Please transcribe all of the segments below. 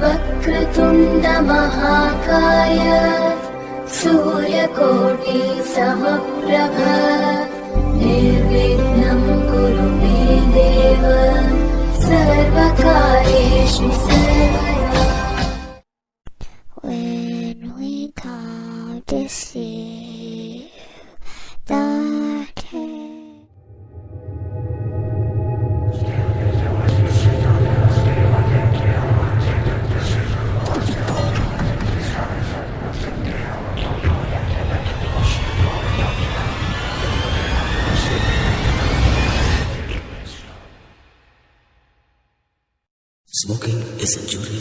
वक्रतुण्डमहाकाय सूर्यकोटि समप्रभ निर्विघ्नं कुरु मे देव सर्वकार्येषु सर्वदा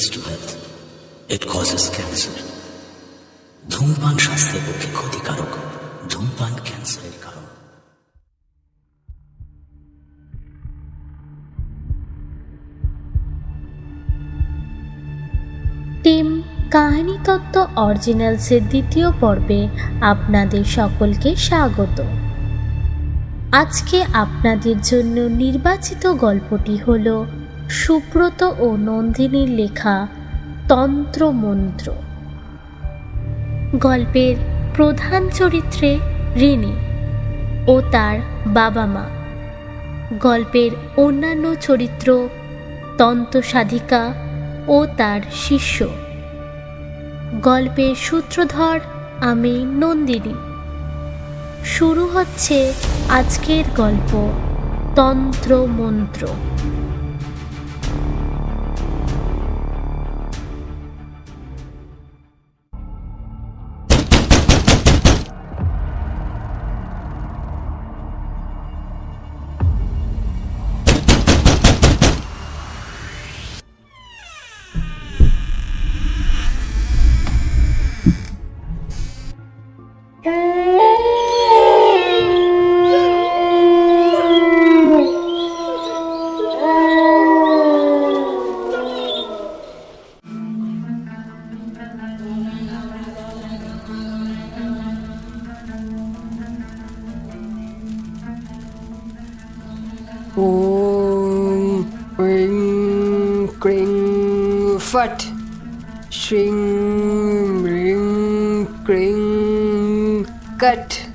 injurious to health. It. ধূমপান স্বাস্থ্যের পক্ষে ক্ষতিকারক, ধূমপান ক্যান্সারের কারণ টিম, কাহিনী তত্ত্ব অরিজিনালসের দ্বিতীয় পর্বে আপনাদের সকলকে স্বাগত আজকে আপনাদের জন্য নির্বাচিত গল্পটি হল সুব্রত ও নন্দিনীর লেখা তন্ত্রমন্ত্র। গল্পের প্রধান চরিত্রে রিনি ও তার বাবা মা। গল্পের অন্যান্য চরিত্র তন্ত্রসাধিকা ও তার শিষ্য। গল্পের সূত্রধর আমি নন্দিনী। শুরু হচ্ছে আজকের গল্প তন্ত্র মন্ত্র kring fat. Shing ring kring cut.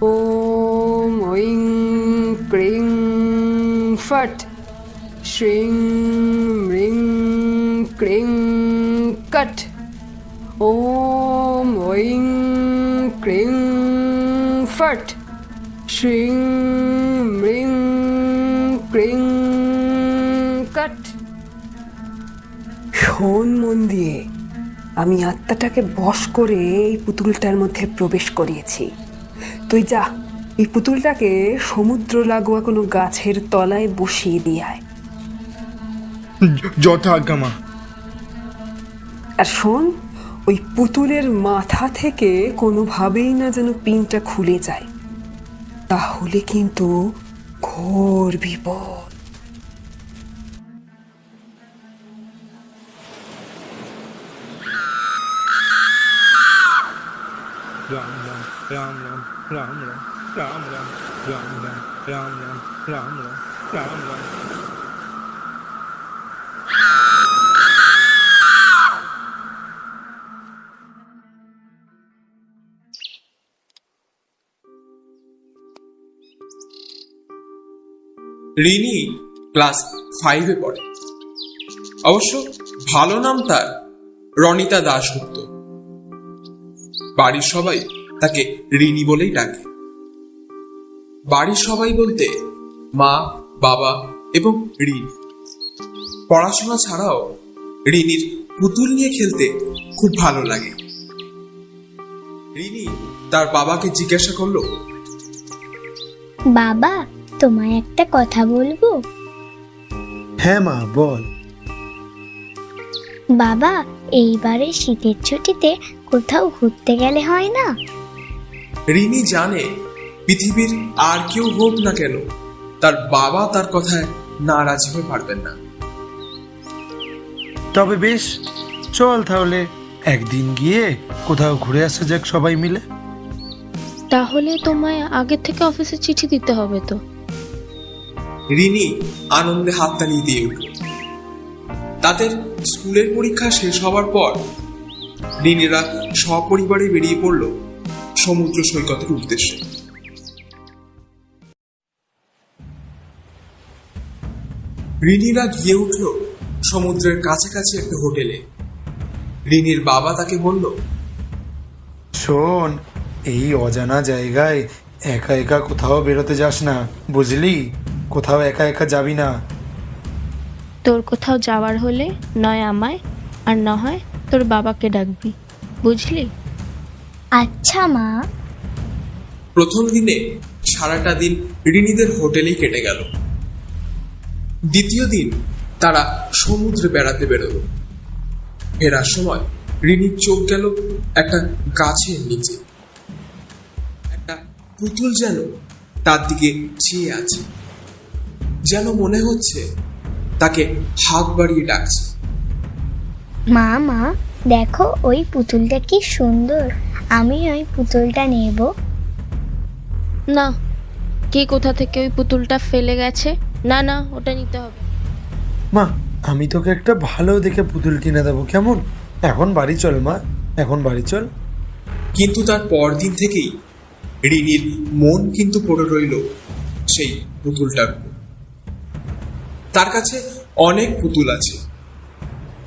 Om oing kring fat. Shing ring kring cut. Om oing kring fat. Shing শোন মন দিয়ে আমি আত্মাটাকে বশ করে এই পুতুলটার মধ্যে প্রবেশ করিয়েছি। তুই যা এই পুতুলটাকে সমুদ্র লাগোয়া কোনো গাছের তলায় বসিয়ে দিয়ে আয়। মা। আর শোন ওই পুতুলের মাথা থেকে কোনোভাবেই না যেন পিনটা খুলে যায়। তাহলে কিন্তু ঘোর বিপদ। রাম রাম রাম রাম রাম রাম রাম রাম রাম রাম রাম রাম রাম রাম রাম রাম রিনি ক্লাস ফাইভে পড়ে অবশ্য ভালো নাম তার রনিতা দাশগুপ্ত বাড়ির সবাই তাকে রিনি বলেই ডাকে। বাড়ির সবাই বলতে মা বাবা এবং রিন। পড়াশোনা ছাড়াও রিনির পুতুল নিয়ে খেলতে খুব ভালো লাগে। রিনি তার বাবাকে জিজ্ঞাসা করল বাবা তোমায় একটা কথা বলব? হ্যাঁ মা বল। বাবা এইবারে শীতের ছুটিতে কোথাও ঘুরতে গেলে হয় না? রিনি জানে পৃথিবীর আর কেউ হোক না কেন তার বাবা তার কথায় নারাজ হয়ে পারবেন না। তবে বেশ চল তাহলে একদিন গিয়ে কোথাও ঘুরে আসা যাক সবাই মিলে। তাহলে তোমায় আগে থেকে অফিসে চিঠি দিতে হবে তো। রিনি আনন্দে হাততালি দিয়ে উঠল। তাদের স্কুলের পরীক্ষা শেষ হওয়ার পর রিনিরা সপরিবারে বেরিয়ে পড়ল সমুদ্র সৈকতের উদ্দেশ্যে। রিনিরা গিয়ে উঠল সমুদ্রের কাছাকাছি একটা হোটেলে। রিনির বাবা তাকে বলল, শোন, এই অজানা জায়গায় একা একা কোথাও বেরোতে যাস না, বুঝলি? কোথাও একা একা যাবি না। তোর কোথাও যাওয়ার হলে নয় আমায় আর না হয় তোর বাবাকে ডাকবি। বুঝলি? আচ্ছা মা। প্রথম দিনে সারাটা দিন ঋণীদের হোটেলেই কেটে গেল। দ্বিতীয় দিন তারা সমুদ্রে বেড়াতে বেরোলো। ফেরার সময় ঋণীর চোখ গেল একটা গাছের নিচে। একটা পুতুল যেন তার দিকে চেয়ে আছে। যেন মনে হচ্ছে তাকে হাত বাড়িয়ে ডাকছে। মা মা দেখো ওই পুতুলটা কি সুন্দর। আমি ওই পুতুলটা নেব। না কে কোথা থেকে ওই পুতুলটা ফেলে গেছে? না না ওটা নিতে হবে। মা আমি তোকে একটা ভালো দেখে পুতুল কিনে দেবো কেমন? এখন বাড়ি চল মা। এখন বাড়ি চল। কিন্তু তার পরদিন থেকেই রিনির মন কিন্তু পড়ে রইল সেই পুতুলটার উপর। তার কাছে অনেক পুতুল আছে।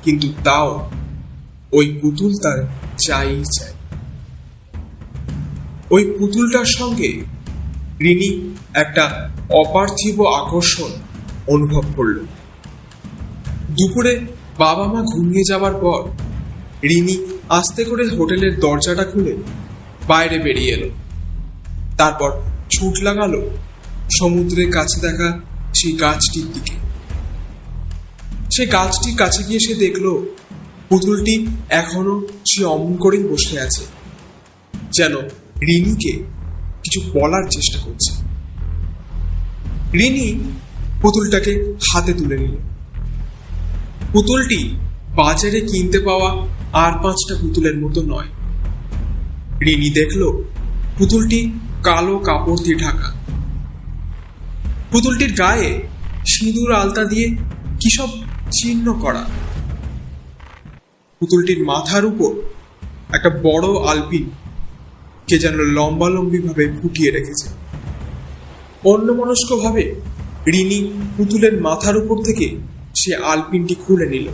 কিন্তু তাও ওই পুতুল তার চাই চাই। ওই পুতুলটার সঙ্গে রিনি একটা অপার্থিব আকর্ষণ অনুভব করল। দুপুরে বাবা মা ঘুমিয়ে যাবার পর রিনি আস্তে করে হোটেলের দরজাটা খুলে বাইরে বেরিয়ে এলো। তারপর ছুট লাগালো সমুদ্রের কাছে দেখা সেই গাছটির দিকে। সে গাছটির কাছে গিয়ে সে দেখল, পুতুলটি এখনও সে অমন করেই বসে আছে, যেন রিনিকে কিছু বলার চেষ্টা করছে। রিনি পুতুলটাকে হাতে তুলে নিল। পুতুলটি বাজারে কিনতে পাওয়া আর পাঁচটা পুতুলের মতো নয়। রিনি দেখল, পুতুলটি কালো কাপড় দিয়ে ঢাকা। পুতুলটির গায়ে সিঁদুর আলতা দিয়ে কি চিহ্ন করা। পুতুলটির মাথার উপর একটা বড় আলপিন কে যেন লম্বালম্বি ভাবে ফুটিয়ে রেখেছে। অন্যমনস্ক ভাবে রিনি পুতুলের মাথার উপর থেকে সে আলপিনটি খুলে নিল।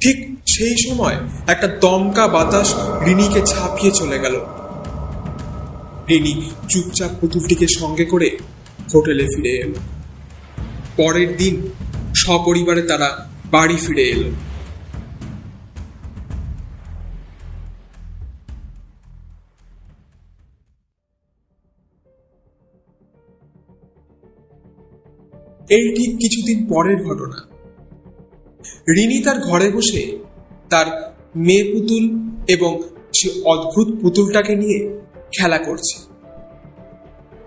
ঠিক সেই সময় একটা দমকা বাতাস রিনিকে ছাপিয়ে চলে গেল। রিনি চুপচাপ পুতুলটিকে সঙ্গে করে হোটেলে ফিরে এলো। পরের দিন সপরিবারে তারা বাড়ি ফিরে এলো। এই ঠিক কিছুদিন পরের ঘটনা। রিনি তার ঘরে বসে তার মেয়ে পুতুল এবং সে অদ্ভুত পুতুলটাকে নিয়ে খেলা করছে।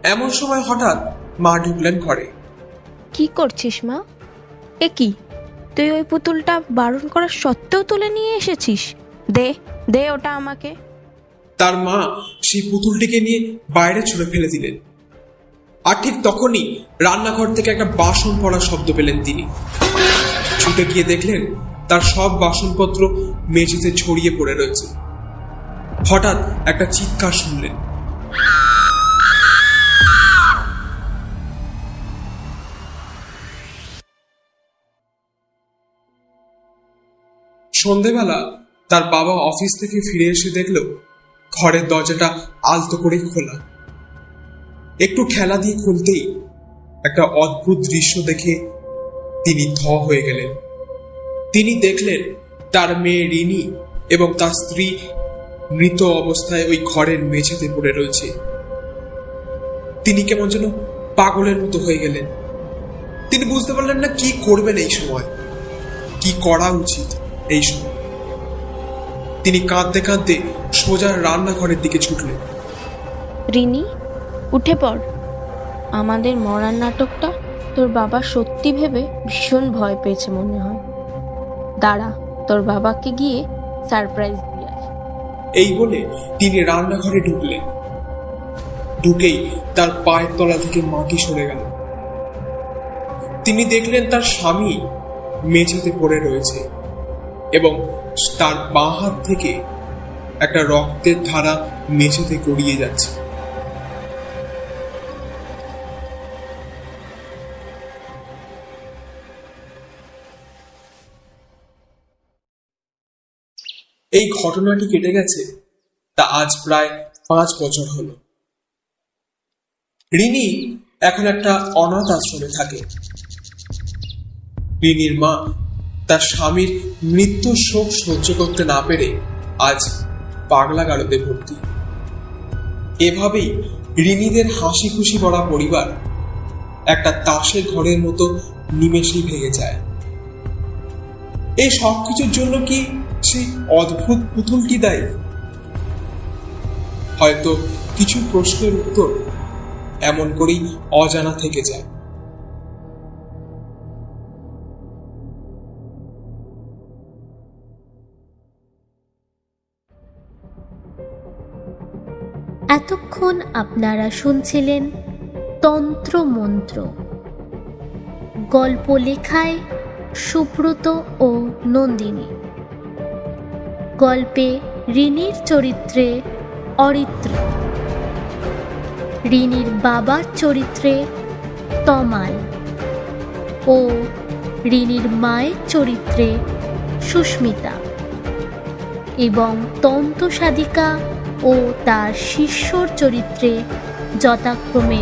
এমন সময় হঠাৎ মা ঢুকলেন ঘরে। কি করছিস মা? এ কি? তুই ওই পুতুলটা বারণ করার সত্ত্বেও তুলে নিয়ে এসেছিস? দে দে ওটা আমাকে। তার মা সেই পুতুলটিকে নিয়ে বাইরে ছুঁড়ে ফেলে দিলেন। আর ঠিক তখনই রান্নাঘর থেকে একটা বাসন পড়ার শব্দ পেলেন তিনি। ছুটে গিয়ে দেখলেন তার সব বাসনপত্র মেঝেতে ছড়িয়ে পড়ে রয়েছে। হঠাৎ একটা চিৎকার শুনলেন। সন্ধেবেলা তার বাবা অফিস থেকে ফিরে এসে দেখল ঘরের দরজাটা আলতো করেই খোলা। একটু ঠেলা দিয়ে খুলতেই একটা অদ্ভুত দৃশ্য দেখে তিনি থ হয়ে গেলেন। তিনি দেখলেন তার মেয়ে রিনি এবং তার স্ত্রী মৃত অবস্থায় ওই ঘরের মেঝেতে পড়ে রয়েছে। তিনি কেমন যেন পাগলের মতো হয়ে গেলেন। তিনি বুঝতে পারলেন না কি করবেন এই সময়। কি করা উচিত? এই সময় তিনি কাঁদতে কাঁদতে সোজা রান্নাঘরের দিকে ছুটলেন। রিনি উঠে পড়। আমাদের মরার নাটকটা তোর বাবা সত্যি ভেবে ভীষণ ভয় পেয়েছে মনে হয়। দাঁড়া তোর বাবাকে গিয়ে সারপ্রাইজ দিয়ে এই বলে তিনি রান্নাঘরে ঢুকলেন। ঢুকেই তার পায়ের তলা থেকে মাটি সরে গেল। তিনি দেখলেন তার স্বামী মেঝেতে পড়ে রয়েছে। এবং তার বাঁ হাত থেকে একটা রক্তের ধারা মেঝেতে গড়িয়ে যাচ্ছে। এই ঘটনাটি কেটে গেছে, তা আজ প্রায় পাঁচ বছর হলো। রিনি এখন একটা অনাথ আশ্রমে থাকে। রিনির মা তার স্বামীর মৃত্যু শোক সহ্য করতে না পেরে আজ পাগলা গারদে ভর্তি। এভাবেই ঋণীদের হাসি খুশি ভরা পরিবার একটা তাসের ঘরের মতো নিমেষেই ভেঙে যায়। এই সব কিছুর জন্য কি সেই অদ্ভুত পুতুলটি দায়ী? হয়তো কিছু প্রশ্নের উত্তর এমন করেই অজানা থেকে যায়। এতক্ষণ আপনারা শুনছিলেন তন্ত্র মন্ত্র গল্প লেখায় সুব্রত ও নন্দিনী। গল্পে রিনির চরিত্রে অরিত্র। রিনির বাবার চরিত্রে তমাল। ও রিনির মায়ের চরিত্রে সুস্মিতা। এবং তন্ত সাধিকা ও তার শিষ্যর চরিত্রে যথাক্রমে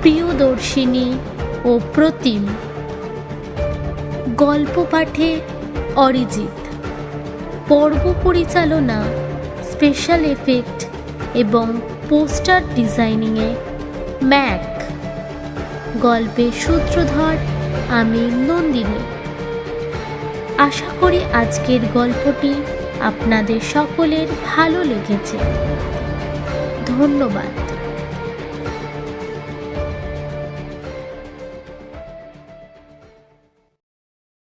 প্রিয়দর্শিনী ও প্রতিম। গল্প পাঠে অরিজিৎ। পর্ব পরিচালনা স্পেশাল এফেক্ট এবং পোস্টার ডিজাইনিংয়ে ম্যাক। গল্পের সূত্রধর, আমি নন্দিনী। আশা করি আজকের গল্পটি আপনাদের সকলের ভালো লেগেছে। ধন্যবাদ।